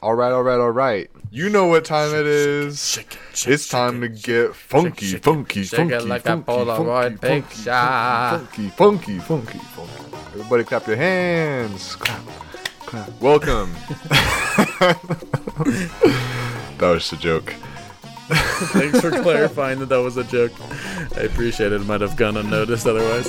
All right, all right, all right. You know what time it is. Shake it, shake It's time to get funky, funky, funky, funky, funky, funky, funky, funky, funky. Everybody clap your hands. Clap, clap. Welcome. that was a joke. Thanks for clarifying that that was a joke. I appreciate it. It might have gone unnoticed otherwise.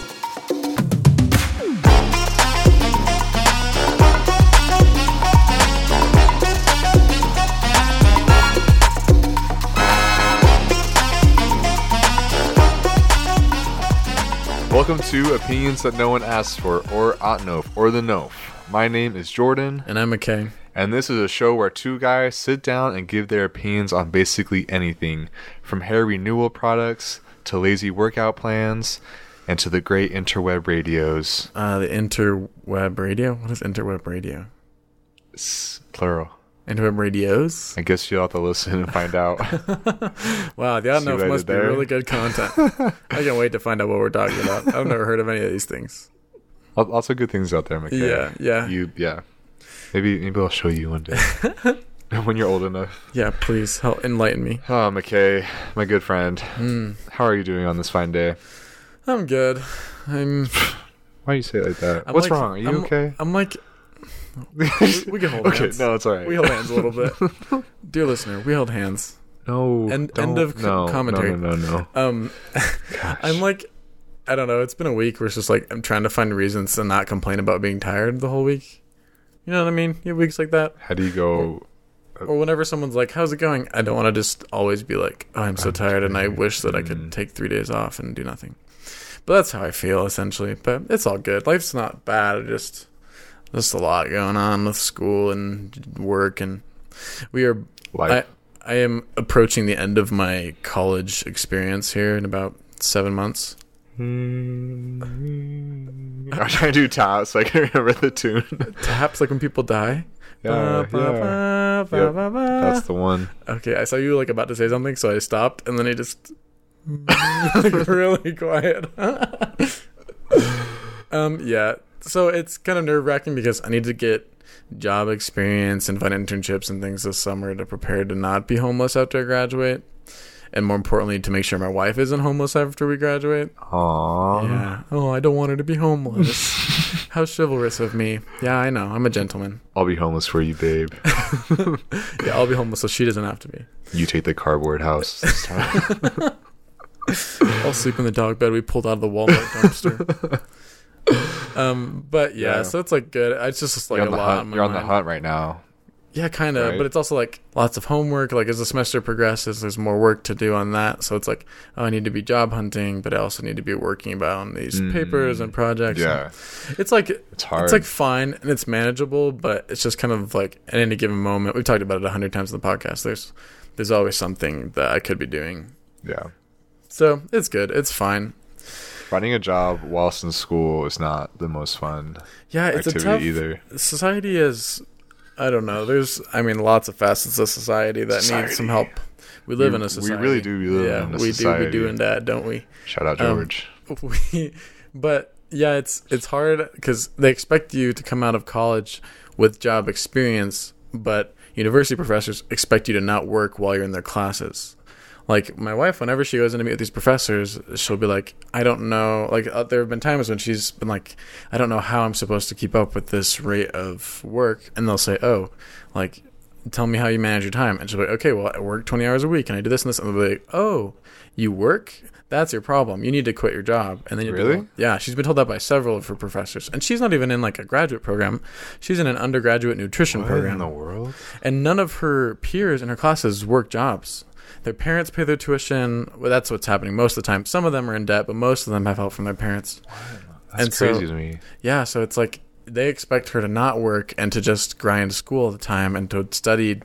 Welcome to Opinions That No One Asks For, or Otnof, or the Nof. My name is Jordan, And I'm McKay. and this is a show where two guys sit down and give their opinions on basically anything, from hair renewal products to lazy workout plans, and to the great interweb radios. Uh, the interweb radio? What is interweb radio? S- plural. Interweb radios? I guess you'll have to listen and find out. Wow, the what I must be there? really good content. I can't wait to find out what we're talking about. I've never heard of any of these things. Lots of good things out there, McKay. Yeah, yeah. You, yeah. Maybe, maybe I'll show you one day when you're old enough. Yeah, please help enlighten me. Oh, McKay, my good friend. Hmm. How are you doing on this fine day? I'm good. I'm. Why do you say it like that? I'm What's like- wrong? Are you I'm- okay? I'm like. We, we can hold okay, hands. no, it's alright. We hold hands a little bit. Dear listener, we held hands. no, End- end of no, commentary. No, no, no, no. Um, I'm like, I don't know. It's been a week where it's just like I'm trying to find reasons to not complain about being tired the whole week. You know what I mean? You have weeks like that, How do you go? or whenever someone's like, "How's it going?" I don't want to just always be like, oh, "I'm so I'm tired," and I wish that I could Mm. take three days off and do nothing. But that's how I feel essentially. But it's all good. Life's not bad. It just just a lot going on with school and work, and we are Like, I am approaching the end of my college experience here in about seven months. I'm trying to do taps so I can remember the tune. Taps like when people die. yeah, Ba, ba, yeah. ba, ba, Yep, ba, ba. That's the one. Okay, I saw you like about to say something, so I stopped, and then I just like really quiet. um, yeah. So it's kind of nerve wracking because I need to get job experience and find internships and things this summer to prepare to not be homeless after I graduate, and more importantly, to make sure my wife isn't homeless after we graduate. Aww. Yeah. Oh, I don't want her to be homeless. How chivalrous of me. Yeah, I know. I'm a gentleman. I'll be homeless for you, babe. Yeah, I'll be homeless so she doesn't have to be. You take the cardboard house this time. I'll sleep in the dog bed we pulled out of the Walmart dumpster. um, but yeah, Yeah. so it's like good. It's just, just like a lot. hunt, you're on the hunt right now. Yeah, kind of. Right? But it's also like lots of homework. Like as the semester progresses, there's more work to do on that. So it's like, oh, I need to be job hunting, but I also need to be working about on these Mm. papers and projects. Yeah, it's like it's hard. It's like fine and it's manageable, but it's just kind of like at any given moment. We've talked about it a hundred times in the podcast. There's there's always something that I could be doing. yeah. So it's good. It's fine. Finding a job whilst in school is not the most fun Yeah, it's a tough either. society is. I don't know. There's I mean lots of facets of society that Society. need some help. We live We- in a society. we really do live yeah, in a we do. We do in that, don't we? Shout out Um, George. we but yeah it's it's hard because they expect you to come out of college with job experience but university professors expect you to not work while you're in their classes like my wife whenever she goes in to meet with these professors she'll be like i don't know. Like uh, there have been times when she's been like i don't know how i'm supposed to keep up with this rate of work. And they'll say oh like tell me how you manage your time. And she'll be like okay well i work 20 hours a week and i do this and this. And they'll be like oh you work? That's your problem. You need to quit your job. And then you Really? yeah she's been told that by several of her professors. And she's not even in like a graduate program. She's in an undergraduate nutrition What program. in the world? and none of her peers in her classes work jobs. Their parents pay their tuition. Well, that's what's happening most of the time. Some of them are in debt, but most of them have help from their parents. That's And so- crazy to me. Yeah, so it's like they expect her to not work and to just grind school all the time and to study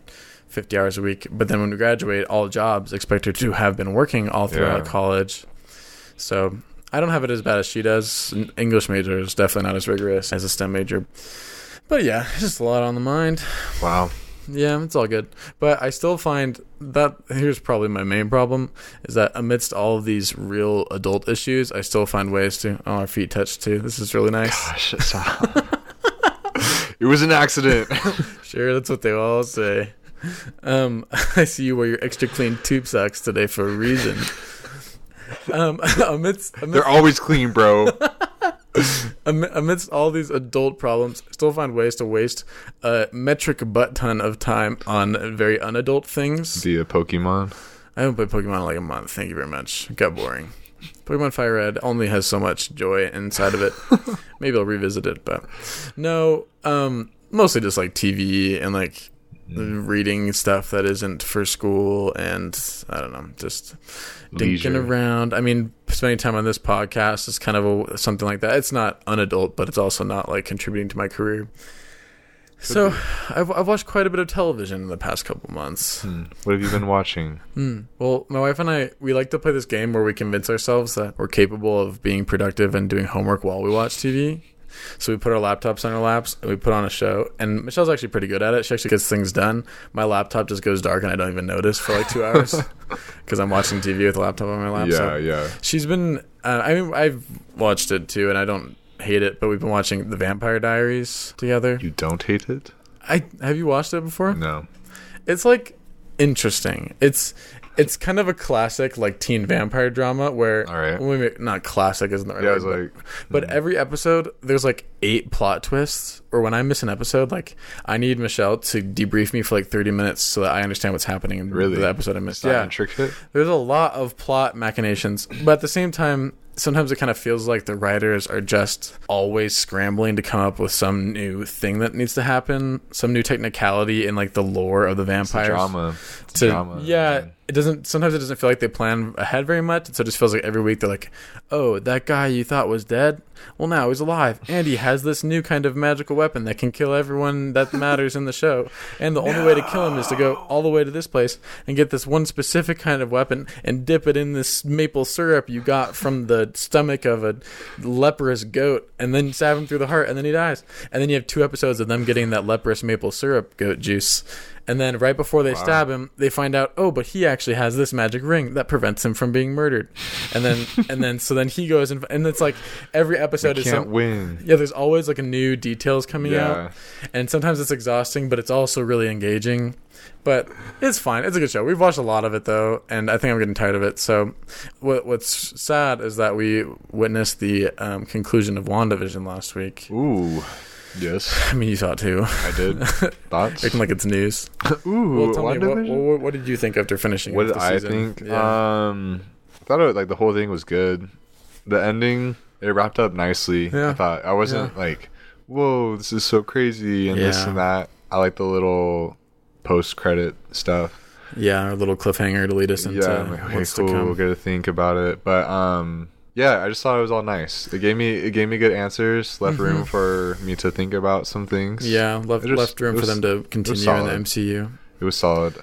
50 hours a week. But then when we graduate, all jobs expect her to have been working all throughout Yeah. college. So I don't have it as bad as she does. An English major is definitely not as rigorous as a STEM major. But yeah, it's just a lot on the mind. Wow. Yeah, it's all good. But I still find that here's probably my main problem is that amidst all of these real adult issues, I still find ways to oh our feet touch too. This is really nice. Gosh. It was an accident. Sure, that's what they all say. Um, I see you wear your extra clean tube socks today for a reason. Um, amidst, amidst They're always clean, bro. Am- amidst all these adult problems, still find ways to waste a metric butt ton of time on very unadult things. Via Pokemon. I haven't played Pokemon in like a month. Thank you very much. It got boring. Pokemon Fire Red only has so much joy inside of it. Maybe I'll revisit it, but no. Um, mostly just like TV and like reading stuff that isn't for school, and I don't know, just dinking around. I mean, spending time on this podcast is kind of a, something like that. It's not unadult, but it's also not like contributing to my career. So, I've, I've watched quite a bit of television in the past couple months. Hmm. What have you been watching? Hmm. Well, my wife and I, we like to play this game where we convince ourselves that we're capable of being productive and doing homework while we watch TV. So we put our laptops on our laps and we put on a show. And Michelle's actually pretty good at it. She actually gets things done. My laptop just goes dark and I don't even notice for like two hours because I'm watching TV with a laptop on my lap. yeah, So yeah. she's been. Uh, I mean, I've watched it too, and I don't hate it. But we've been watching The Vampire Diaries together. You don't hate it? I have you watched it before? No. it's like interesting. It's it's kind of a classic like teen vampire drama where All right. well, maybe not classic isn't the right Yeah, word, was but- like, hmm. but every episode there's like eight plot twists or when I miss an episode like I need Michelle to debrief me for like 30 minutes so that I understand what's happening in Really? the episode I missed. Yeah. intricate? There's a lot of plot machinations, but at the same time, sometimes it kind of feels like the writers are just always scrambling to come up with some new thing that needs to happen, some new technicality in like the lore of the It's a drama. It's To- drama. yeah, man. it doesn't. Sometimes it doesn't feel like they plan ahead very much. So it just feels like every week they're like, "Oh, that guy you thought was dead, well now he's alive, and he has this new kind of magical weapon that can kill everyone that matters in the show. And the only way to kill him is to go all the way to this place and get this one specific kind of weapon and dip it in this maple syrup you got from the stomach of a leprous goat, and then stab him through the heart, and then he dies. And then you have two episodes of them getting that leprous maple syrup goat juice." And then right before they Wow. stab him, they find out, oh, but he actually has this magic ring that prevents him from being murdered. And then, and then, so then he goes and, and it's like every episode You is can't some, win. yeah. There's always like a new details coming Yeah. out, and sometimes it's exhausting, but it's also really engaging. But it's fine. It's a good show. We've watched a lot of it though, and I think I'm getting tired of it. So, what what's sad is that we witnessed the um, conclusion of WandaVision last week. Ooh. Yes, I mean, you saw it too. I did. Thoughts? Acting like it's news. Ooh, Well, tell me, what, what, what did you think after finishing? What did I season? think? Yeah. Um, I thought it, like the whole thing was good. The ending it wrapped up nicely. Yeah. I thought I wasn't like, whoa, this is so crazy and this and that. I like the little post credit stuff. yeah, our little cliffhanger to lead us into yeah, like, okay, what's cool. to We'll come. get to think about it. But um, yeah, I just thought it was all nice. It gave me it gave me good answers. Left room Mhm. for me to think about some things. Yeah, left was- left room it for them to continue in the MCU. it was solid.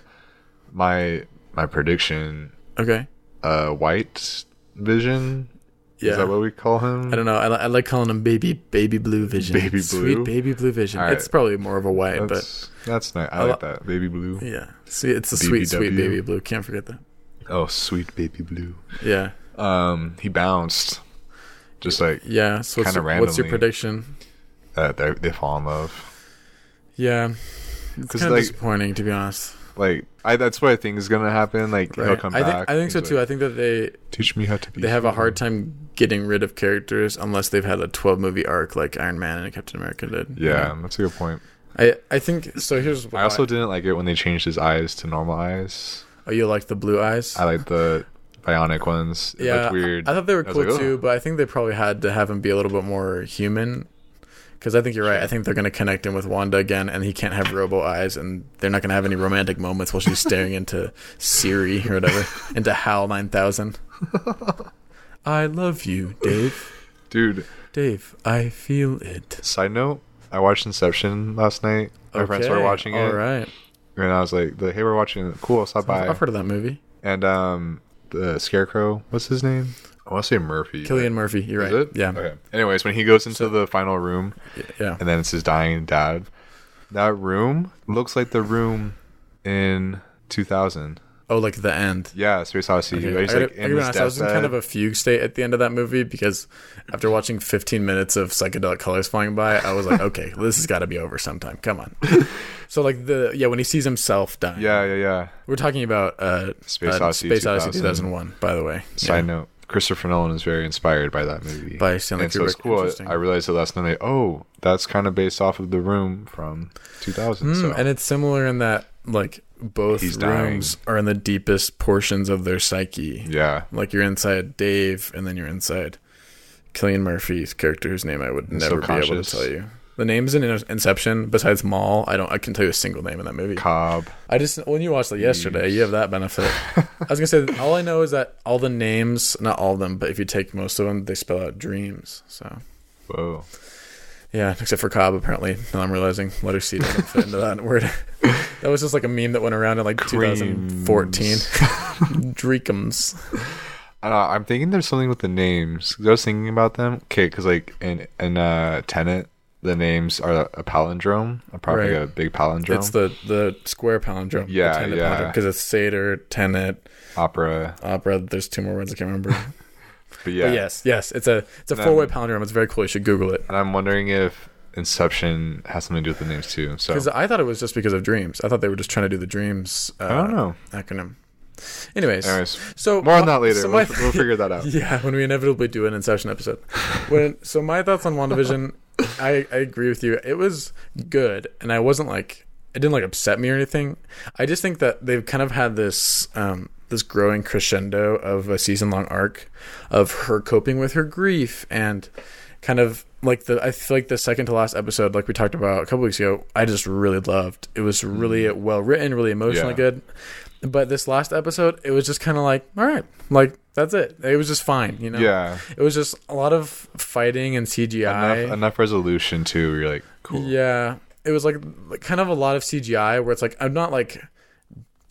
My my prediction, Okay. uh, White Vision. Yeah. Is that what we call him? I don't know. I, I like calling him baby baby blue vision. Baby blue. Sweet baby blue vision. Alright. It's probably more of a white, but That's that's nice. I I like that baby blue. yeah. See, it's a sweet sweet baby blue. Can't forget that. Oh, sweet baby blue. Yeah. Um, he bounced, just like Yeah. So what's, Kinda your- what's your prediction? uh, they they fall in love. Yeah. It's kind of like- disappointing to be honest. Like I, that's what I think is gonna happen. Like he'll come I back. think I think so He's too. I think that they Teach me how to be. they have a hard time getting rid of characters unless they've had a 12 movie arc like Iron Man and Captain America did. you Yeah, know? that's a good point. I I think so. Here's what I also didn't like it when they changed his eyes to normal eyes. Oh, you like the blue eyes? I like the bionic ones. It yeah, weird. I, thought they were cool like, too, but I think they probably had to have him be a little bit more human. Because I think you're right. I think they're going to connect him with Wanda again, and he can't have robo eyes, and they're not going to have any romantic moments while she's staring into Siri or whatever, into HAL 9000. I love you, Dave. Dude, Dave, I feel it. side note, I watched Inception last night. My friends started Okay, watching it, All right. and I was like, "Hey, we're watching it. Cool, stop by." I've heard of that movie. And um, the Scarecrow, what's his name? I want to say Murphy. Cillian Murphy. You're Is right. it? Yeah. Okay. Anyways, when he goes into So- the final room, Yeah. and then it's his dying dad, that room looks like the room in 2000. Oh, like the end. Yeah, Space Odyssey. Okay, he's I, like I in be honest, I was in kind of a fugue state at the end of that movie because after watching 15 minutes of psychedelic colors flying by, I was like, okay, this has got to be over sometime. Come on. so like the yeah, when he sees himself dying. Yeah, yeah, yeah. We're talking about uh, Space uh, Odyssey Space Odyssey 2001, by the way. Side Yeah. note: Christopher Nolan is very inspired by that movie. By Stanley and so it's Kubrick. cool. I realized it last night. Oh, that's kind of based off of the room from 2000. Mm, so And it's similar in that like both He's rooms are in the deepest portions of their psyche. yeah, Like you're inside Dave, and then you're inside Cillian Murphy's character, whose name I would never be able to tell you. The names in Inception, besides Mal, I don't. I can tell you a single name in that movie. Cobb. I just when you watched it yesterday, you have that benefit. I was gonna say all I know is that all the names, not all of them, but if you take most of them, they spell out dreams. So Whoa. Yeah, except for Cobb, apparently. Now I'm realizing letter C doesn't fit into that word. that was just like a meme that went around in like 2014. Dreekums. Uh, I'm thinking there's something with the names. I was thinking about them. Okay, because like in in uh, Tenet, the names are a palindrome. Probably Right. a big palindrome. It's the the square palindrome. Yeah, yeah. Because it's Sator, Tenet, opera. opera. There's two more words I can't remember. But yeah, But yes, yes, it's a it's a four way palindrome. It's very cool. You should Google it. and I'm wondering if Inception has something to do with the names too. So Because I thought it was just because of dreams. I thought they were just trying to do the dreams. Uh, I don't know. acronym. Anyways, Anyways, so more on that later. so we'll, we'll figure that out. Yeah, when we inevitably do an Inception episode. When so my thoughts on WandaVision, I, I agree with you. It was good, and I wasn't like it didn't like upset me or anything. I just think that they've kind of had this um, this growing crescendo of a season long arc of her coping with her grief and kind of like the I feel like the second to last episode, like we talked about a couple weeks ago, I just really loved. It was really well written, really emotionally Mm-hmm. Yeah. good. But this last episode, it was just kind of like, all right, like that's it. It was just fine, you know. Yeah, It was just a lot of fighting and CGI. enough, enough resolution too. You're like, cool. Yeah, it was like kind of a lot of CGI where it's like I'm not like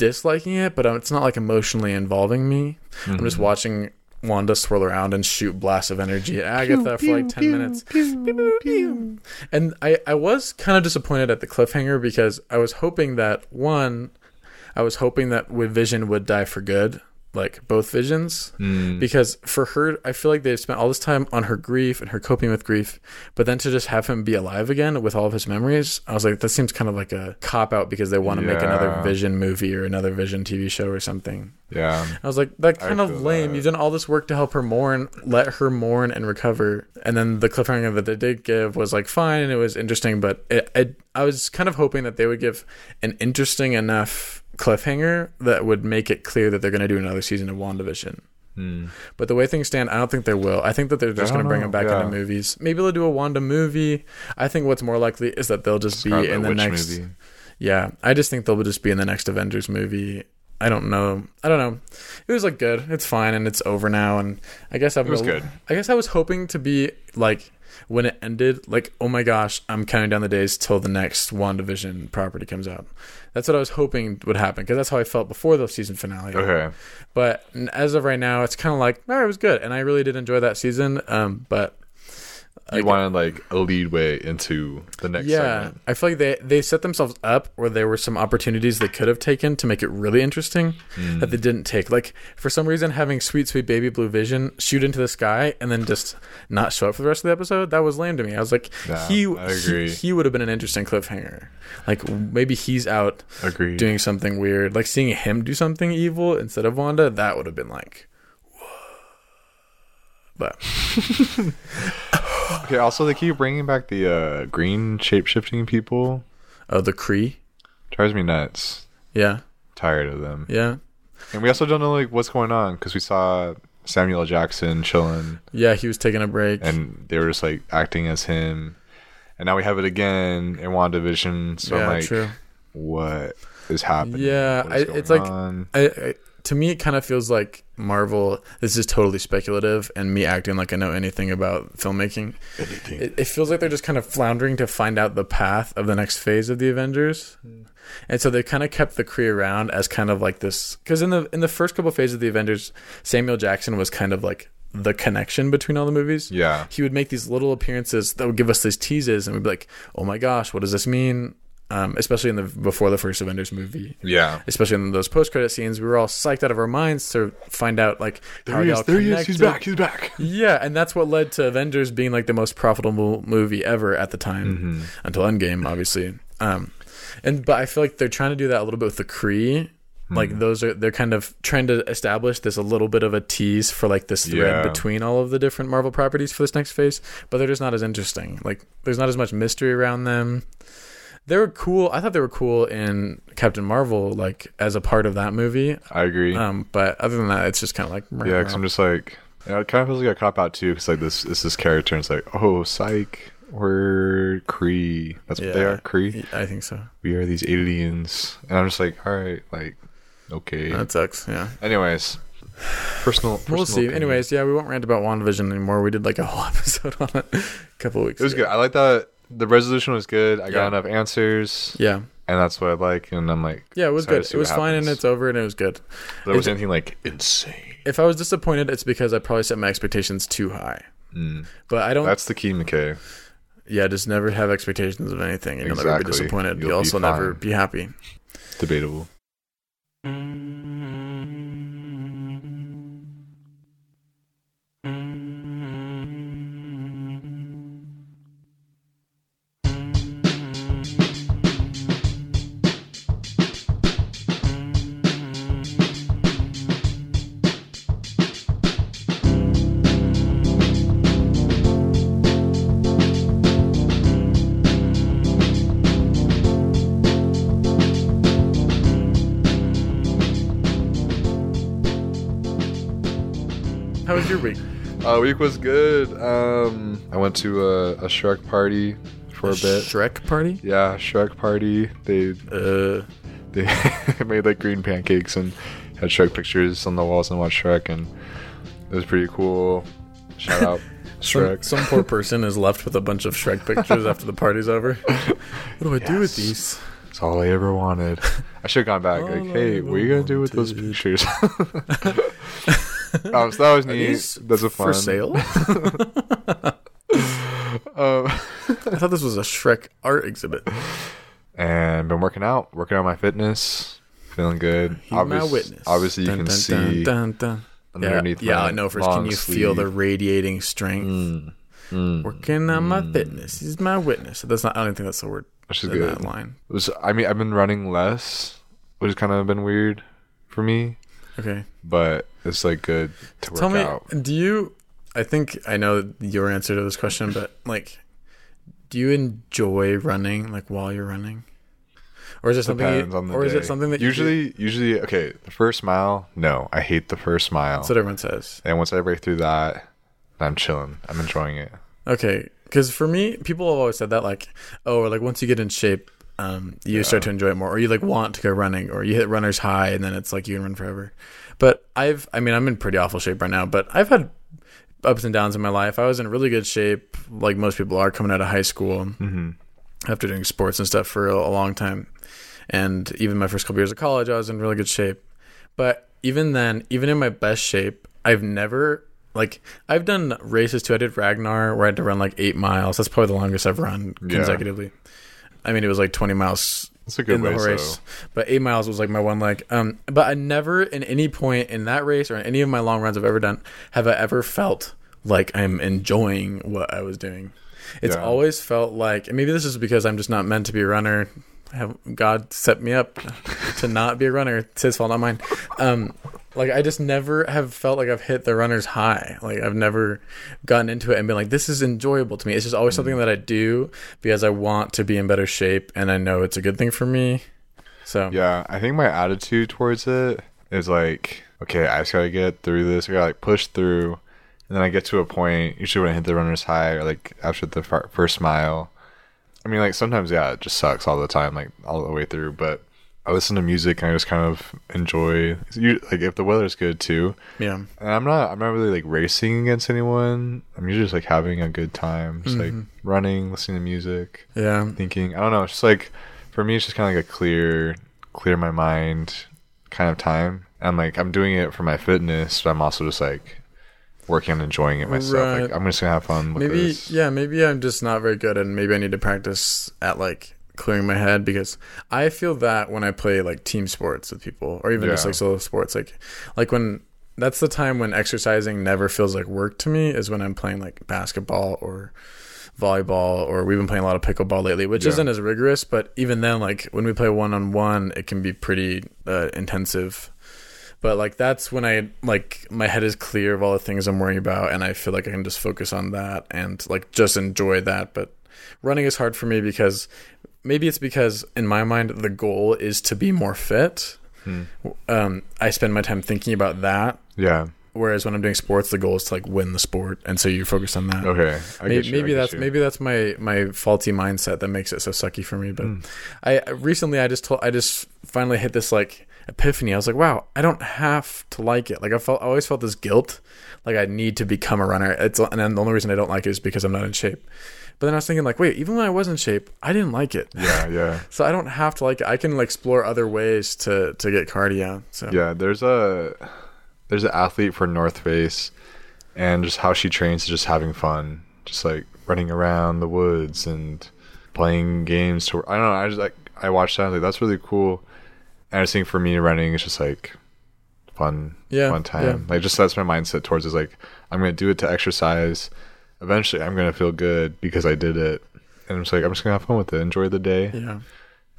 disliking it, but um, it's not like emotionally involving me. I'm just Mhm. watching Wanda swirl around and shoot blasts of energy at Agatha for like ten minutes. Pew, pew, pew. And I I was kind of disappointed at the cliffhanger because I was hoping that one, I was hoping that with Vision would die for good, like both Visions. Mm. because for her i feel like they've spent all this time on her grief and her coping with grief but then to just have him be alive again with all of his memories i was like that seems kind of like a cop out because they want to make another vision movie or another vision tv show or something. Yeah, i was like that I kind of lame. That. you've done all this work to help her mourn let her mourn and recover. And then the cliffhanger that they did give was like fine and it was interesting but it, it, i was kind of hoping that they would give an interesting enough cliffhanger that would make it clear that they're going to do another season of wandavision Mm. but the way things stand, I don't think they will. I think that they're just going to bring them back yeah. into movies. Maybe they'll do a Wanda movie. I think what's more likely is that they'll just be in the Witch next. movie. Yeah, I just think they'll just be in the next Avengers movie. I don't know. I don't know. It was like good. It's fine, and it's over now. And I guess I'm. Was good. I guess I was hoping to be like when it ended, like oh my gosh, I'm counting down the days till the next WandaVision property comes out. That's what I was hoping would happen because that's how I felt before the season finale. Okay. But as of right now, it's kind of like, no, it was good, and I really did enjoy that season. Um, but You Like, wanted like a lead way into the next yeah, segment. I feel like they they set themselves up where there were some opportunities they could have taken to make it really interesting Mm. that they didn't take. Like for some reason, having sweet sweet baby blue vision shoot into the sky and then just not show up for the rest of the episode that was lame to me. I was like, he he, he would have been an interesting cliffhanger. Like maybe he's out Agreed. doing something weird, like seeing him do something evil instead of Wanda. That would have been like. But okay. Also, they keep bringing back the uh, green shape shifting people. oh, the Kree, Drives me nuts. yeah, Tired of them. yeah, And we also don't know like what's going on because we saw Samuel Jackson chilling, yeah. He was taking a break. and they were just like acting as him. And now we have it again in WandaVision. So yeah, I'm like, true. what is happening? Yeah, is I- it's going like- I, I, to me, it kind of feels like Marvel. This is totally speculative, and me acting like I know anything about filmmaking. It, it feels like they're just kind of floundering to find out the path of the next phase of the Avengers, hmm. and so they kind of kept the Kree around as kind of like this. Because in the in the first couple of phases of the Avengers, Samuel Jackson was kind of like the connection between all the movies. yeah. He would make these little appearances that would give us these teases, and we'd be like, "Oh my gosh, what does this mean?" Um, especially in the before the first Avengers movie. Yeah. Especially in those post credit scenes, we were all psyched out of our minds to find out like how There he they is. There he is. He's back. He's back. Yeah, and that's what led to Avengers being like the most profitable movie ever at the time Mm-hmm. until Endgame, obviously. Um, and but I feel like they're trying to do that a little bit with the Kree. Like those are they're kind of trying to establish this a little bit of a tease for like this thread Yeah. between all of the different Marvel properties for this next phase, but they're just not as interesting. Like there's not as much mystery around them. They were cool. I thought they were cool in Captain Marvel, like as a part of that movie. I agree. Um, but other than that, it's just kind of like yeah, because I'm just like, you know, it kind of feels like a cop out too. Because like this, is this character, and it's like, oh, psych, we're Kree. That's what they are, Kree. I think so. We are these aliens, and I'm just like, all right, like, okay. That sucks. Yeah. Anyways, personal. personal We'll see. opinion. Anyways, yeah, we won't rant about WandaVision anymore. We did like a whole episode on it a couple weeks it was ago. good. I like that. The resolution was good. I Yeah. got enough answers, Yeah. and that's what I like. And I'm like, Yeah, it was good. It was what fine and it's over and it was good. There was it- anything like insane. If I was disappointed, it's because I probably set my expectations too high. Mm. But I don't. That's the key, McKay. yeah, just never have expectations of anything, and you'll never be disappointed. You'll You'll be also never be happy. Debatable. How was your week? Uh, week was good. Um, I went to a, a Shrek party for a, bit. Shrek party. yeah, Shrek party. They Uh, they made like green pancakes and had Shrek pictures on the walls and watched Shrek, and it was pretty cool. Shout out some, Shrek. some poor person is left with a bunch of Shrek pictures after the party's over. What do I do with these? It's all I ever wanted. I should have gone back. All Like, I hey, what are you gonna do with those pictures? Um, so that was neat. That's a fun. for sale? Um, I thought this was a Shrek art exhibit. and been working out, working on my fitness, feeling good. He's my Obvious- witness. Obviously, you Dun, can dun, see dun. Yeah, underneath. yeah, my I know. First, can you feel the radiating strength? Mm, mm, Working on my fitness. He's my witness. That's not. I don't think that's the word which is good. that line. It was I mean I've been running less, which has kind of been weird for me, Okay. But it's like good to work out. Tell me, out. do you? I think I know your answer to this question, but like, do you enjoy running like while you're running, or is it something? Depends You, on the or is it something that you usually usually okay the first mile no I hate the first mile That's what everyone says. and once I break through that I'm chilling I'm enjoying it Okay, because for me, people have always said that like, oh, or like once you get in shape, um, you start to enjoy it more, or you like want to go running, or you hit runner's high, and then it's like you can run forever. But I've, I mean, I'm in pretty awful shape right now, but I've had ups and downs in my life. I was in really good shape, like most people are coming out of high school mm-hmm. after doing sports and stuff for a, long time, and even my first couple years of college, I was in really good shape. But even then, even in my best shape, I've never like I've done races too. I did Ragnar where I had to run like eight miles. That's probably the longest I've run Yeah. consecutively. I mean, it was like twenty miles it's a good in the way whole so race, but eight miles was like my one leg. Um, but I never, in any point in that race or in any of my long runs I've ever done, have I ever felt like I'm enjoying what I was doing. It's Yeah. always felt like, and maybe this is because I'm just not meant to be a runner. Have God set me up to not be a runner? It's His fault, not mine. Um, like I just never have felt like I've hit the runner's high. Like I've never gotten into it and been like, this is enjoyable to me. It's just always something mm. that I do because I want to be in better shape and I know it's a good thing for me. So yeah I think my attitude towards it is like okay I just gotta get through this I gotta like push through and then I get to a point usually when I hit the runner's high or like after the first mile I mean, like sometimes, yeah, it just sucks all the time, like all the way through. But I listen to music and I just kind of enjoy. Like if the weather's good too, yeah. and I'm not, I'm not really like racing against anyone. I'm usually just like having a good time, just like mm-hmm. running, listening to music, Yeah. thinking. I don't know. It's just like for me, it's just kind of like a clear, clear my mind kind of time. And like I'm doing it for my fitness, but I'm also just like working on enjoying it myself. Like I'm just gonna have fun with Maybe this. yeah, maybe I'm just not very good and maybe I need to practice at like clearing my head because I feel that when I play like team sports with people or even just like solo sports, like like when that's the time when exercising never feels like work to me is when I'm playing like basketball or volleyball or we've been playing a lot of pickleball lately, which Yeah. isn't as rigorous, but even then like when we play one on one, it can be pretty uh, intensive. But like that's when I like my head is clear of all the things I'm worrying about and I feel like I can just focus on that and like just enjoy that. But running is hard for me because maybe it's because in my mind the goal is to be more fit. Hmm. Um, I spend my time thinking about that. Yeah. Whereas when I'm doing sports, the goal is to like win the sport, and so you focus on that. Okay. I maybe you, maybe that's you. maybe that's my my faulty mindset that makes it so sucky for me. But Mm. I recently I just told I just finally hit this like epiphany. I was like, wow, I don't have to like it. Like I felt I always felt this guilt, like I need to become a runner. It's and then the only reason I don't like it is because I'm not in shape. But then I was thinking like, wait, even when I was in shape, I didn't like it. Yeah, yeah. So I don't have to like it. I can like explore other ways to to get cardio. So Yeah, there's a there's an athlete for North Face and just how she trains is just having fun. Just like running around the woods and playing games to I don't know, I just like I watched that I was like that's really cool. And I just think for me running is just like fun Yeah, fun time. yeah. Like just that's my mindset towards is like I'm gonna do it to exercise. Eventually I'm gonna feel good because I did it. And I'm just like I'm just gonna have fun with it. Enjoy the day yeah.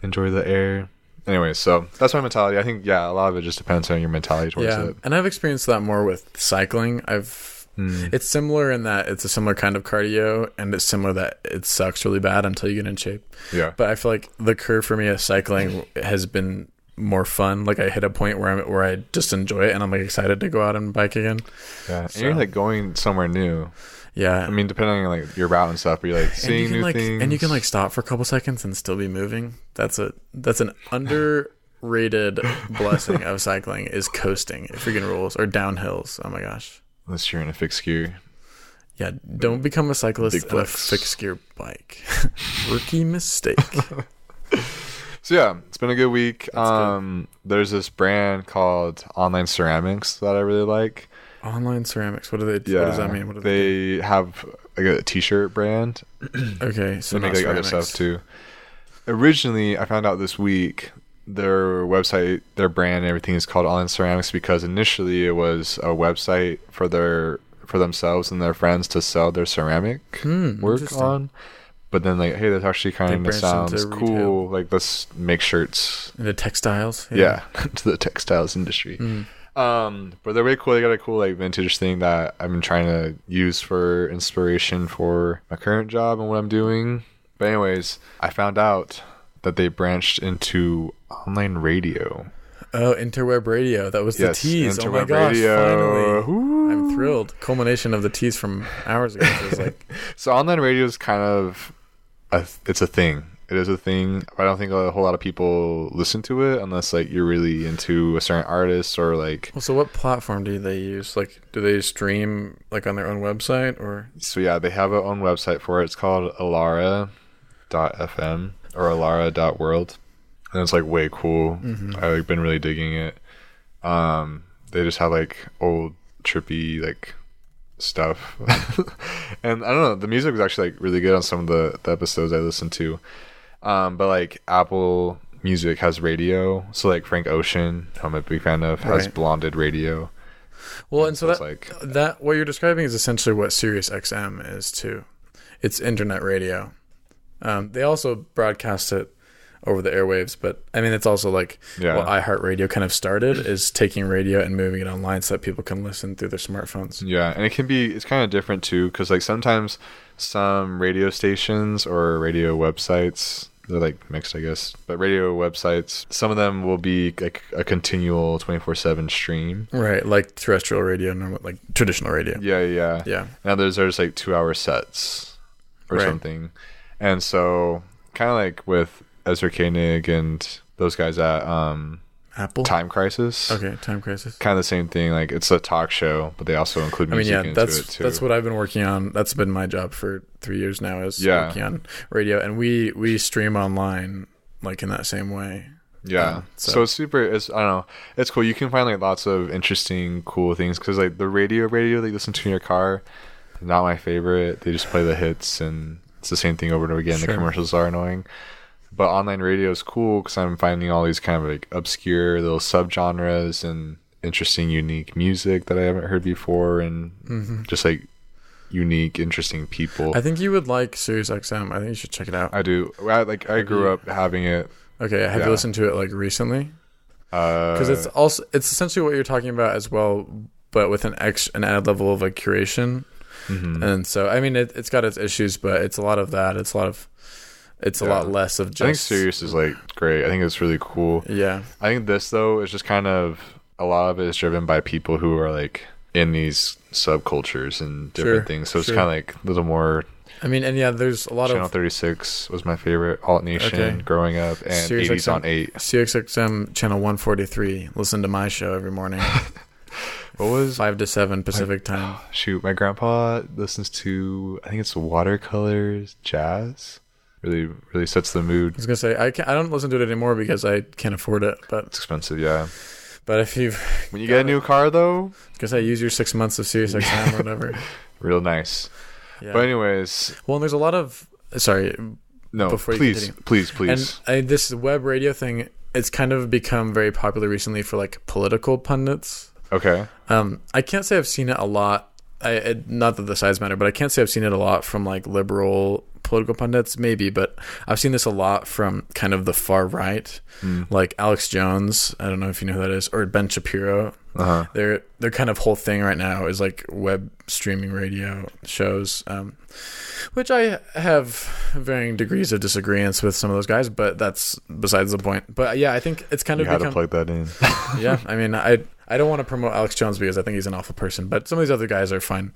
enjoy the air. Anyway, so that's my mentality. I think yeah, a lot of it just depends on your mentality towards yeah, it. and I've experienced that more with cycling. I've Mm. it's similar in that it's a similar kind of cardio, and it's similar that it sucks really bad until you get in shape. Yeah, But I feel like the curve for me of cycling has been more fun. Like I hit a point where I'm where I just enjoy it, and I'm like excited to go out and bike again. yeah. And you're like going somewhere new. Yeah, I mean, depending on like your route and stuff, but you're like and you seeing can new like things. and you can like stop for a couple seconds and still be moving. That's a that's an underrated blessing of cycling is coasting. It freaking rules or downhills. Oh my gosh. unless you're in a fixed gear. Yeah, don't become a cyclist a fixed gear bike. Rookie mistake. So yeah, it's been a good week. Um, there's this brand called Online Ceramics that I really like. Online ceramics. What do they? Yeah, what does that mean? What do they? they have like a T-shirt brand. Okay, so they make like other stuff too. Originally, I found out this week their website, their brand, and everything is called Online Ceramics because initially it was a website for their for themselves and their friends to sell their ceramic Hmm, work on. But then like, hey, that actually kind of sounds cool. Like, let's make shirts. the textiles. Yeah, to the textiles industry. Mm. Um, but they're really cool. They got a cool like vintage thing that I've been trying to use for inspiration for my current job and what I'm doing. But anyways, I found out that they branched into online radio. Oh, interweb radio. That was the Yes, tease. Oh my gosh! radio. Finally. I'm thrilled. Culmination of the tease from hours ago. Like, So online radio is kind of a it's a thing. It is a thing. I don't think a whole lot of people listen to it unless like you're really into a certain artist or like well, so what platform do they use? Like, do they stream like on their own website or? So yeah, they have a own website for it. It's called Alara.fm or Alara.world. And it's like way cool. Mm-hmm. I've like, been really digging it. Um, they just have like old trippy like stuff. and I don't know, the music was actually like really good on some of the, the episodes I listened to. Um, but like Apple Music has radio. So like Frank Ocean, who I'm a big fan of, has Right. blonded radio. Well, and so it's that like that what you're describing is essentially what Sirius XM is too. It's internet radio. Um, they also broadcast it over the airwaves, but I mean, it's also like Yeah. what iHeartRadio kind of started is taking radio and moving it online so that people can listen through their smartphones. Yeah, and it can be it's kind of different too because like sometimes some radio stations or radio websites they're like mixed, I guess, but radio websites some of them will be like a continual twenty four seven stream. Right, like terrestrial radio, normal, like traditional radio. Yeah, yeah. Yeah. Now there's there's like two hour sets or Right. something, and so kind of like with Ezra Koenig and those guys at um Apple. Time Crisis. Okay, Time Crisis. Kind of the same thing. Like it's a talk show, but they also include I mean, yeah, that's that's what I've been working on. That's been my job for three years now. Is Yeah. working on radio, and we we stream online like in that same way. Yeah. Um, so, so- it's super. It's I don't know. It's cool. You can find like lots of interesting, cool things because like the radio, radio that you listen to in your car, not my favorite. They just play the hits and it's the same thing over and over again. Sure. The commercials are annoying. But online radio is cool because I'm finding all these kind of like obscure little subgenres and interesting, unique music that I haven't heard before, and Mm-hmm. just like unique, interesting people. I think you would like Sirius XM. I think you should check it out. I do. I, like I grew up having it Okay, have Yeah. you listened to it like recently? because Because it's also it's essentially what you're talking about as well, but with an ex an added level of like curation. Mm-hmm. And so I mean it, it's got its issues, but it's a lot of that. It's a lot of it's a lot less of just I think Sirius is like great. I think it's really cool. Yeah, I think this though is just kind of a lot of it is driven by people who are like in these subcultures and different Sure, things. So it's sure. kind of like a little more. I mean, and yeah, there's a lot of Channel of 36 was my favorite alt nation Okay. growing up, and Sirius 80s XM. on 8. CXXM channel 143. Listen to my show every morning, What was five to seven Pacific time. shoot? My grandpa listens to I think it's watercolors jazz. Really, really sets the mood. I was gonna say I can I don't listen to it anymore because I can't afford it. But It's expensive, yeah. but if you've When you get a new car though, because I use your six months of Sirius XM or whatever. real nice. Yeah. But anyways, well, and there's a lot of sorry, no, Before you please, continue. please, please. and I, this web radio thing. It's kind of become very popular recently for like political pundits. okay. Um, I can't say I've seen it a lot. I not that the size matter, but I can't say I've seen it a lot from like liberal political pundits, maybe. But I've seen this a lot from kind of the far right, Mm. like Alex Jones. I don't know if you know who that is, or Ben Shapiro. Uh huh. Their their kind of whole thing right now is like web streaming radio shows, um, which I have varying degrees of disagreements with some of those guys, but that's besides the point. But yeah, I think it's kind You of had to plug that in. yeah, I mean, I I don't want to promote Alex Jones because I think he's an awful person, but some of these other guys are fine.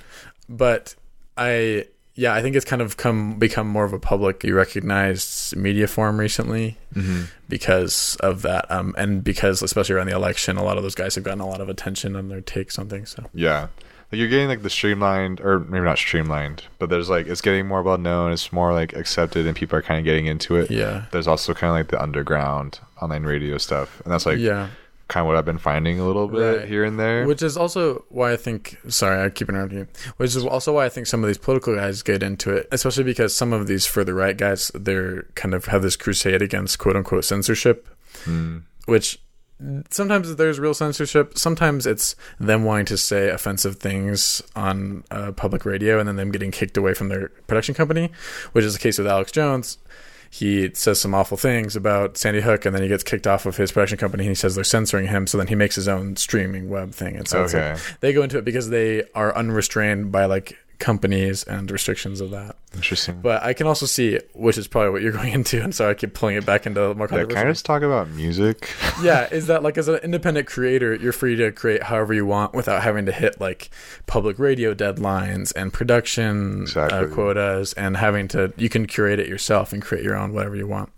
But I yeah, I think it's kind of come become more of a publicly recognized media form recently hmm because of that, um, and because especially around the election, a lot of those guys have gotten a lot of attention on their takes on things. So Yeah. Like you're getting like the streamlined, or maybe not streamlined, but there's like it's getting more well known. It's more like accepted, and people are kind of getting into it. yeah, There's also kind of like the underground online radio stuff, and that's like yeah. Kind of what I've been finding a little bit Right. here and there. Which is also why I think. Sorry, I keep interrupting you. Which is also why I think some of these political guys get into it, especially because some of these further right guys, they're kind of have this crusade against quote unquote censorship, Mm. which sometimes there's real censorship. Sometimes it's them wanting to say offensive things on uh, public radio and then them getting kicked away from their production company, which is the case with Alex Jones. He says some awful things about Sandy Hook, and then he gets kicked off of his production company. And he says they're censoring him, so then he makes his own streaming web thing. And so it's like, they go into it because they are unrestrained by like companies and restrictions of that. interesting. But I can also see, which is probably what you're going into, and so I keep pulling it back into more yeah, kind of just talk about music. yeah, is that like as an independent creator, you're free to create however you want without having to hit like public radio deadlines and production Exactly. uh, quotas and having to you can curate it yourself and create your own whatever you want.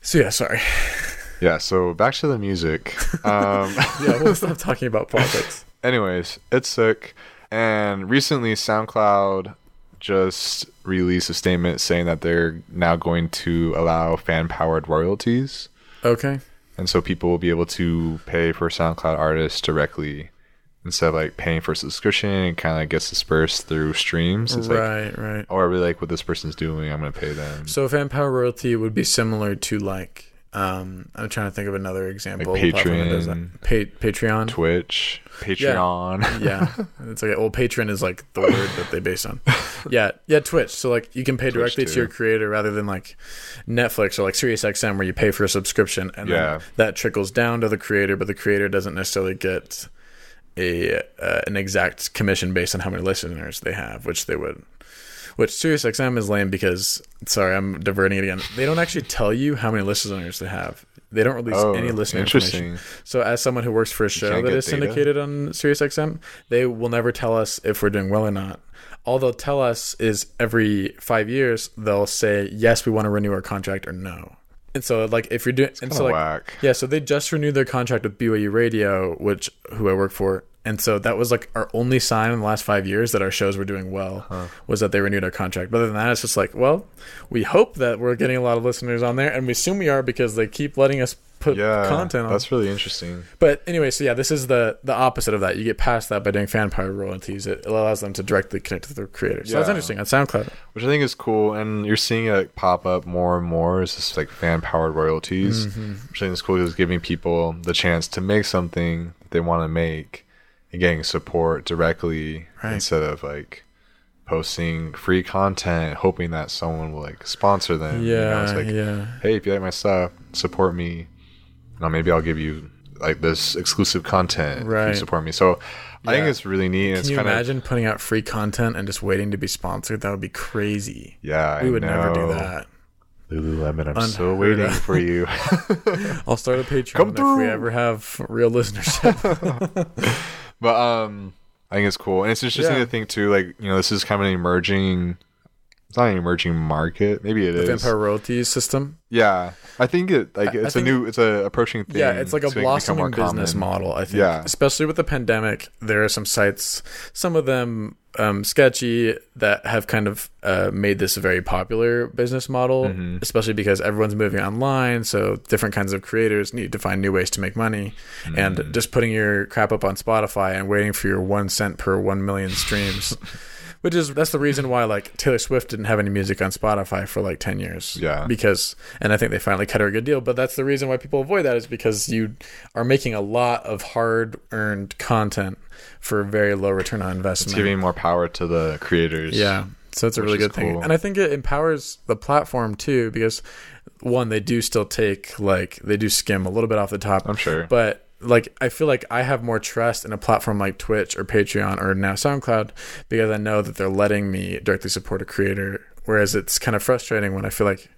So yeah, sorry. yeah. So back to the music. Um, Yeah, we'll stop talking about politics. anyways, it's sick. And recently, SoundCloud just released a statement saying that they're now going to allow fan powered royalties. Okay. And so people will be able to pay for SoundCloud artists directly instead of like paying for a subscription and kind of like gets dispersed through streams. It's like, right, right. oh, I really like what this person's doing. I'm going to pay them. So fan power royalty would be similar to like um I'm trying to think of another example. Like of a platform that does Patreon. Pa- Patreon. Twitch, Patreon. yeah, it's like well, Patreon is like the word that they base on. Yeah, yeah, Twitch. So like you can pay directly to your creator rather than like Netflix or like SiriusXM where you pay for a subscription and Yeah. that trickles down to the creator, but the creator doesn't necessarily get a uh, an exact commission based on how many listeners they have, which they would. Which SiriusXM is lame because sorry, I'm diverting it again. They don't actually tell you how many listeners they have. They don't release oh, any listener information. interesting. So, as someone who works for a show that is data? syndicated on SiriusXM, they will never tell us if we're doing well or not. All they'll tell us is every five years they'll say yes, we want to renew our contract or no. And so, like, if you're doing, and Kind so like, whack. yeah, so they just renewed their contract with BYU Radio, which who I work for, and so that was like our only sign in the last five years that our shows were doing well was that they renewed our contract. But other than that, it's just like, well, we hope that we're getting a lot of listeners on there, and we assume we are because they keep letting us put yeah, content on. that's really interesting. But anyway, so yeah, this is the the opposite of that. You get past that by doing fan power royalties. It allows them to directly connect to their creators. So that's interesting on SoundCloud. which I think is cool, and you're seeing it pop up more and more. Is this like fan powered royalties, Mm-hmm. which I think is cool. Is giving people the chance to make something they want to make and getting support directly Right. instead of like posting free content, hoping that someone will like sponsor them. you know? Yeah, it's like, yeah, hey, if you like my stuff, support me. Now maybe I'll give you like this exclusive content if you support me. So I think it's really neat. Can it's you kind of imagine putting out free content and just waiting to be sponsored? That would be crazy. yeah. we I would never do that. Lululemon, I'm still waiting of. for you. I'll start a Patreon Come if we ever have real listenership. but um, I think it's cool, and it's interesting Yeah. to think too. Like you know, this is kind of an emerging. It's not an emerging market. Maybe it the is. fan powered royalties system. Yeah, I think it like I- it's a new, it's a approaching thing. Yeah, it's like a it blossoming business common. model. I think, Yeah. especially with the pandemic, there are some sites, some of them um, sketchy, that have kind of uh, made this a very popular business model. Mhm. Especially because everyone's moving online, so different kinds of creators need to find new ways to make money. Mm. And just putting your crap up on Spotify and waiting for your one cent per one million streams. Which is that's the reason why like Taylor Swift didn't have any music on Spotify for like ten years. Yeah. Because and I think they finally cut her a good deal. But that's the reason why people avoid that is because you are making a lot of hard earned content for very low return on investment. It's giving more power to the creators. Yeah. So it's a really good thing. And I think it empowers the platform too, because one, they do still take like they do skim a little bit off the top. I'm sure. But like I feel like I have more trust in a platform like Twitch or Patreon or now SoundCloud because I know that they're letting me directly support a creator. Whereas it's kind of frustrating when I feel like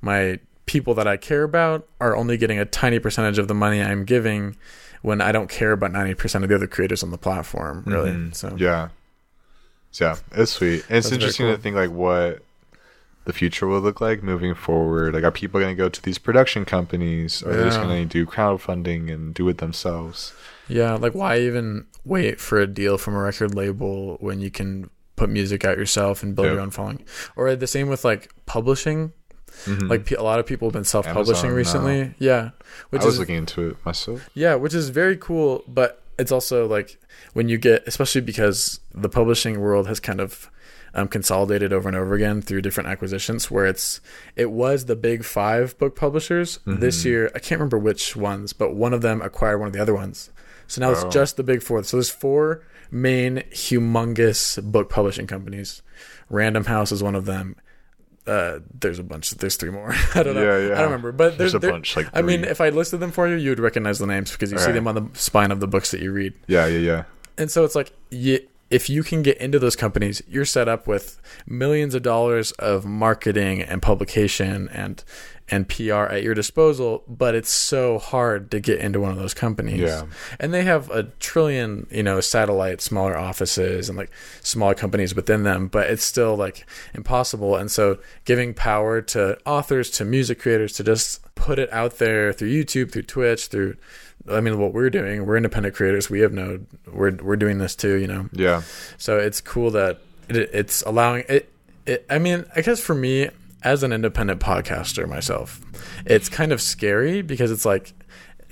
my people that I care about are only getting a tiny percentage of the money I'm giving when I don't care about 90% of the other creators on the platform, really. Mhm. So yeah, yeah, it's sweet. And it's interesting cool. to think like what the future will look like moving forward. Like, are people going to go to these production companies, or are they just going to do crowdfunding and do it themselves? Yeah, like why even wait for a deal from a record label when you can put music out yourself and build Yeah. your own following? Or the same with like publishing. Mhm. Like a lot of people have been self-publishing Amazon recently. Yeah, which I was is looking into it myself. yeah, which is very cool, but it's also like when you get especially because the publishing world has kind of um, consolidated over and over again through different acquisitions where it's it was the big five book publishers this Mhm. year i can't remember which ones but one of them acquired one of the other ones so now Oh. it's just the big four so there's four main humongous book publishing companies random house is one of them uh, there's a bunch there's three more i don't know Yeah, i don't remember but There's there's, a there- bunch. Like, I mean, if I listed them for you, you would recognize the names because you see Right. them on the spine of the books that you read. yeah, yeah, yeah. And so it's like, you, if you can get into those companies, you're set up with millions of dollars of marketing and publication and and PR at your disposal. But it's so hard to get into one of those companies. Yeah. and they have a trillion, you know, satellite, smaller offices and like smaller companies within them. But it's still like impossible. And so giving power to authors, to music creators, to just put it out there through YouTube, through Twitch, through I mean, what we're doing, we're independent creators. We have no, we're we're doing this too, you know. Yeah. So it's cool that it, it's allowing it, it. I mean, I guess for me as an independent podcaster myself, it's kind of scary because it's like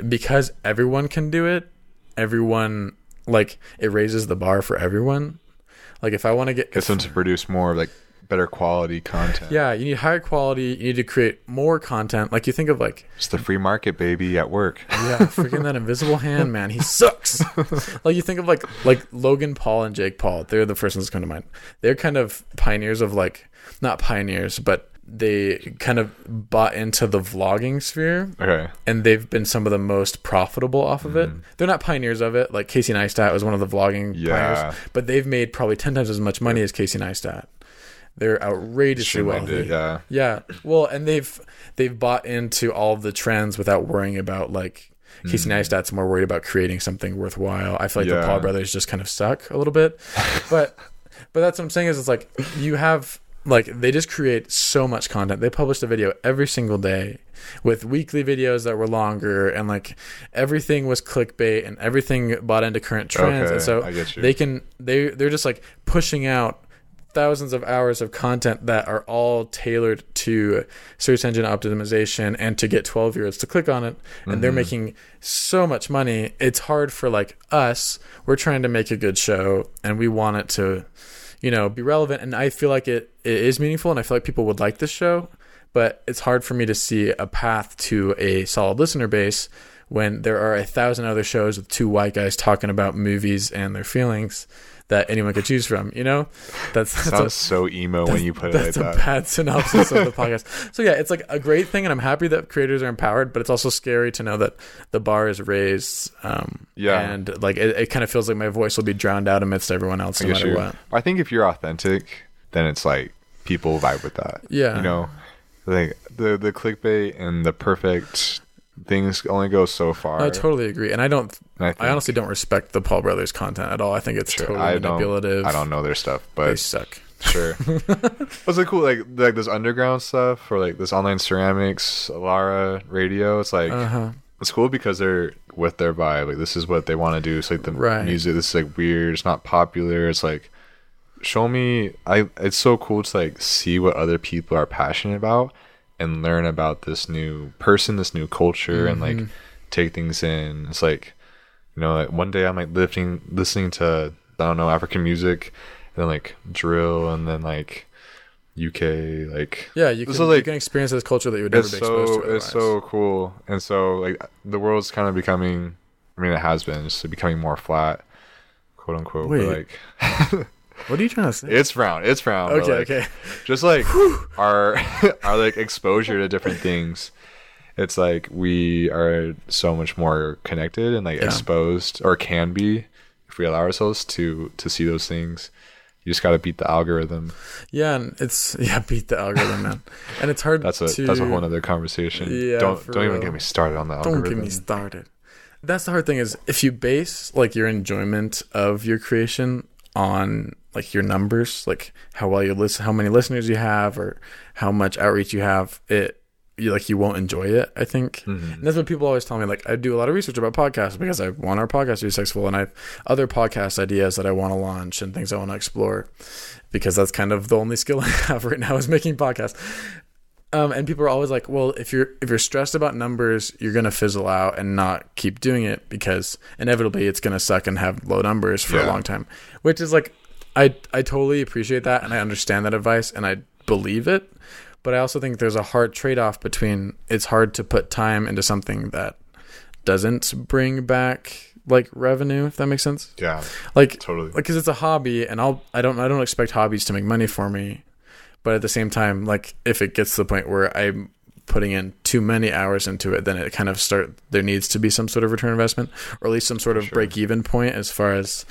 because everyone can do it, everyone like it raises the bar for everyone. Like if I want to get Gets them to produce more like better quality content. yeah, you need higher quality. You need to create more content. Like you think of like It's the free market, baby, at work. Yeah, freaking that invisible hand, man. He sucks. like you think of like like Logan Paul and Jake Paul. They're the first ones that come to mind. They're kind of pioneers of like not pioneers, but they kind of bought into the vlogging sphere Okay. and they've been some of the most profitable off of it. Mm-hmm. They're not pioneers of it. Like Casey Neistat was one of the vlogging Yeah. pioneers, but they've made probably 10 times as much money as Casey Neistat. They're outrageously wealthy. yeah. Yeah. Well, and they've they've bought into all the trends without worrying about like Casey Neistat's more worried about creating something worthwhile. I feel like the Hmm. Paul brothers just kind of suck a little bit. but but that's what I'm saying is it's like you have like they just create so much content. They published a video every single day with weekly videos that were longer and like everything was clickbait and everything bought into current trends. Okay, and so I get you. they can they they're just like pushing out thousands of hours of content that are all tailored to search engine optimization and to get 12 year olds to click on it and they're mm-hmm. making so much money it's hard for like us. We're trying to make a good show and we want it to you know be relevant and i feel like it, it is meaningful and i feel like people would like this show but it's hard for me to see a path to a solid listener base when there are a thousand other shows with two white guys talking about movies and their feelings that anyone could choose from. You know, that's that's Sounds a, so emo when you put it like that's a that. bad synopsis of the podcast. So yeah, it's like a great thing, and I'm happy that creators are empowered. But it's also scary to know that the bar is raised. Um, Yeah. and like it, it kind of feels like my voice will be drowned out amidst everyone else, no matter what. I think if you're authentic, then it's like people vibe with that. Yeah. You know, like the the clickbait and the perfect things only go so far. I totally agree, and I don't. I, I honestly don't respect the Paul Brothers content at all. I think it's Sure, totally I don't. manipulative. I don't know their stuff, but They suck. sure. What's it cool? Like like this underground stuff or like this online ceramics, Alara radio. It's like Uh huh. it's cool because they're with their vibe. Like this is what they want to do. It's like the Right. music. This is like weird. It's not popular. It's like show me. I. It's so cool to like see what other people are passionate about and learn about this new person, this new culture, and like take things in. It's like you know, like one day I'm like lifting, listening to I don't know African music, and then like drill, and then like UK like Yeah, you can, is like- you can experience this culture that you would never it's be exposed so to. it's otherwise. so cool and so like the world's kind of becoming i mean it has been just becoming more flat quote unquote Wait. but like What are you trying to say? it's round it's round okay, like, okay. just like our our like exposure to different things it's like we are so much more connected and like Yeah. exposed or can be if we allow ourselves to to see those things you just got to beat the algorithm Yeah, and it's yeah, beat the algorithm, man. And it's hard. that's a to, that's a whole other conversation Yeah, don't don't even get me started on the algorithm. Don't algorithm get me started. That's the hard thing is if you base like your enjoyment of your creation on like your numbers, like how well you listen, how many listeners you have, or how much outreach you have, it you like you won't enjoy it. I think, Mm-hmm. and that's what people always tell me. Like I do a lot of research about podcasts because I want our podcast to be successful, and I have other podcast ideas that I want to launch and things I want to explore because that's kind of the only skill I have right now is making podcasts. Um, and people are always like, "Well, if you're if you're stressed about numbers, you're gonna fizzle out and not keep doing it because inevitably it's gonna suck and have low numbers for a long time." Which is like, I I totally appreciate that and I understand that advice and I believe it, but I also think there's a hard trade off between it's hard to put time into something that doesn't bring back like revenue, if that makes sense. yeah Like totally like because it's a hobby and i'll i don't i don't expect hobbies to make money for me but at the same time like if it gets to the point where i'm putting in too many hours into it then it kind of start there needs to be some sort of return investment or at least some sort of Sure. break even point as far as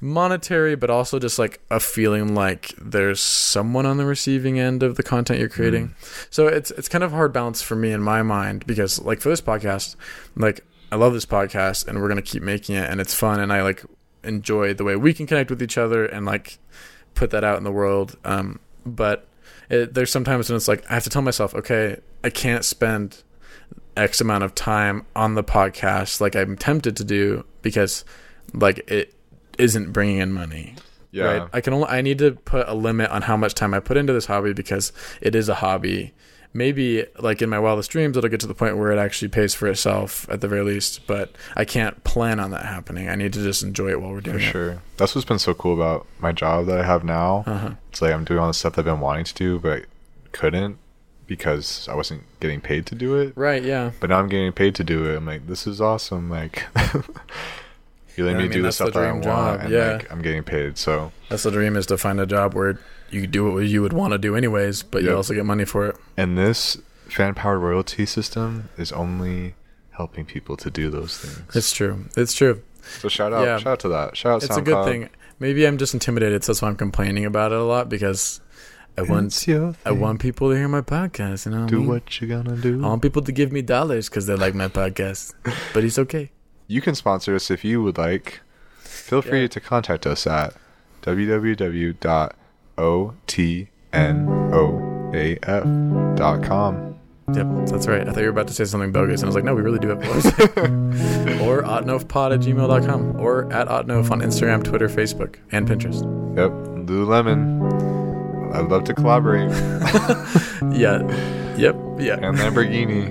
monetary but also just like a feeling like there's someone on the receiving end of the content you're creating. So it's it's kind of hard balance for me in my mind because like for this podcast like i love this podcast and we're gonna keep making it and it's fun and i like enjoy the way we can connect with each other and like put that out in the world. Um but it, there's sometimes when it's like i have to tell myself okay i can't spend x amount of time on the podcast like i'm tempted to do because like it isn't bringing in money. Yeah. Right? I can only i need to put a limit on how much time i put into this hobby because it is a hobby maybe like in my wildest dreams it'll get to the point where it actually pays for itself at the very least but i can't plan on that happening i need to just enjoy it while we're doing For it sure. That's what's been so cool about my job that I have now. uh-huh It's like I'm doing all the stuff that I've been wanting to do, but couldn't because I wasn't getting paid to do it. right yeah But now I'm getting paid to do it. I'm like, this is awesome. Like, you let Yeah, I me mean, do the that's the stuff that I want, job, and yeah. like, I'm getting paid. So, that's the dream is to find a job where you do what you would want to do anyways but you also get money for it and this fan powered royalty system is only helping people to do those things. it's true it's true so shout out, yeah. shout out to that. Shout out. To that. It's a good thing maybe i'm just intimidated so that's why i'm complaining about it a lot because i want i want people to hear my podcast you know what I do mean? what you gonna do. I want people to give me dollars because they like my podcast, but it's okay. you can sponsor us if you would like. Feel free Yeah. to contact us at www.otnoaf.com. Yep, that's right. I thought you were about to say something bogus, and I was like, no, we really do have boys. or otnofpod at gmail.com, or at otnof on Instagram, Twitter, Facebook, and Pinterest. Yep, Lululemon. I'd love to collaborate. Yeah. Yep. Yeah. and Lamborghini.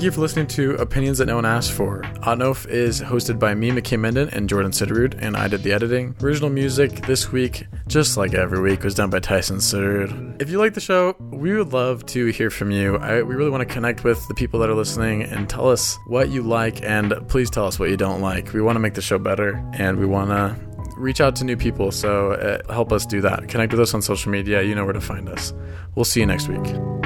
Thank you for listening to Opinions That No One Asked For. Otnof is hosted by me, McKay Menden, and Jordan Sitterud, and I did the editing. Original music this week, just like every week, was done by Tyson Sitterud. If you like the show, we would love to hear from you. I, we really want to connect with the people that are listening and tell us what you like, and please tell us what you don't like. We want to make the show better, and we want to reach out to new people, so uh, help us do that. Connect with us on social media. You know where to find us. We'll see you next week.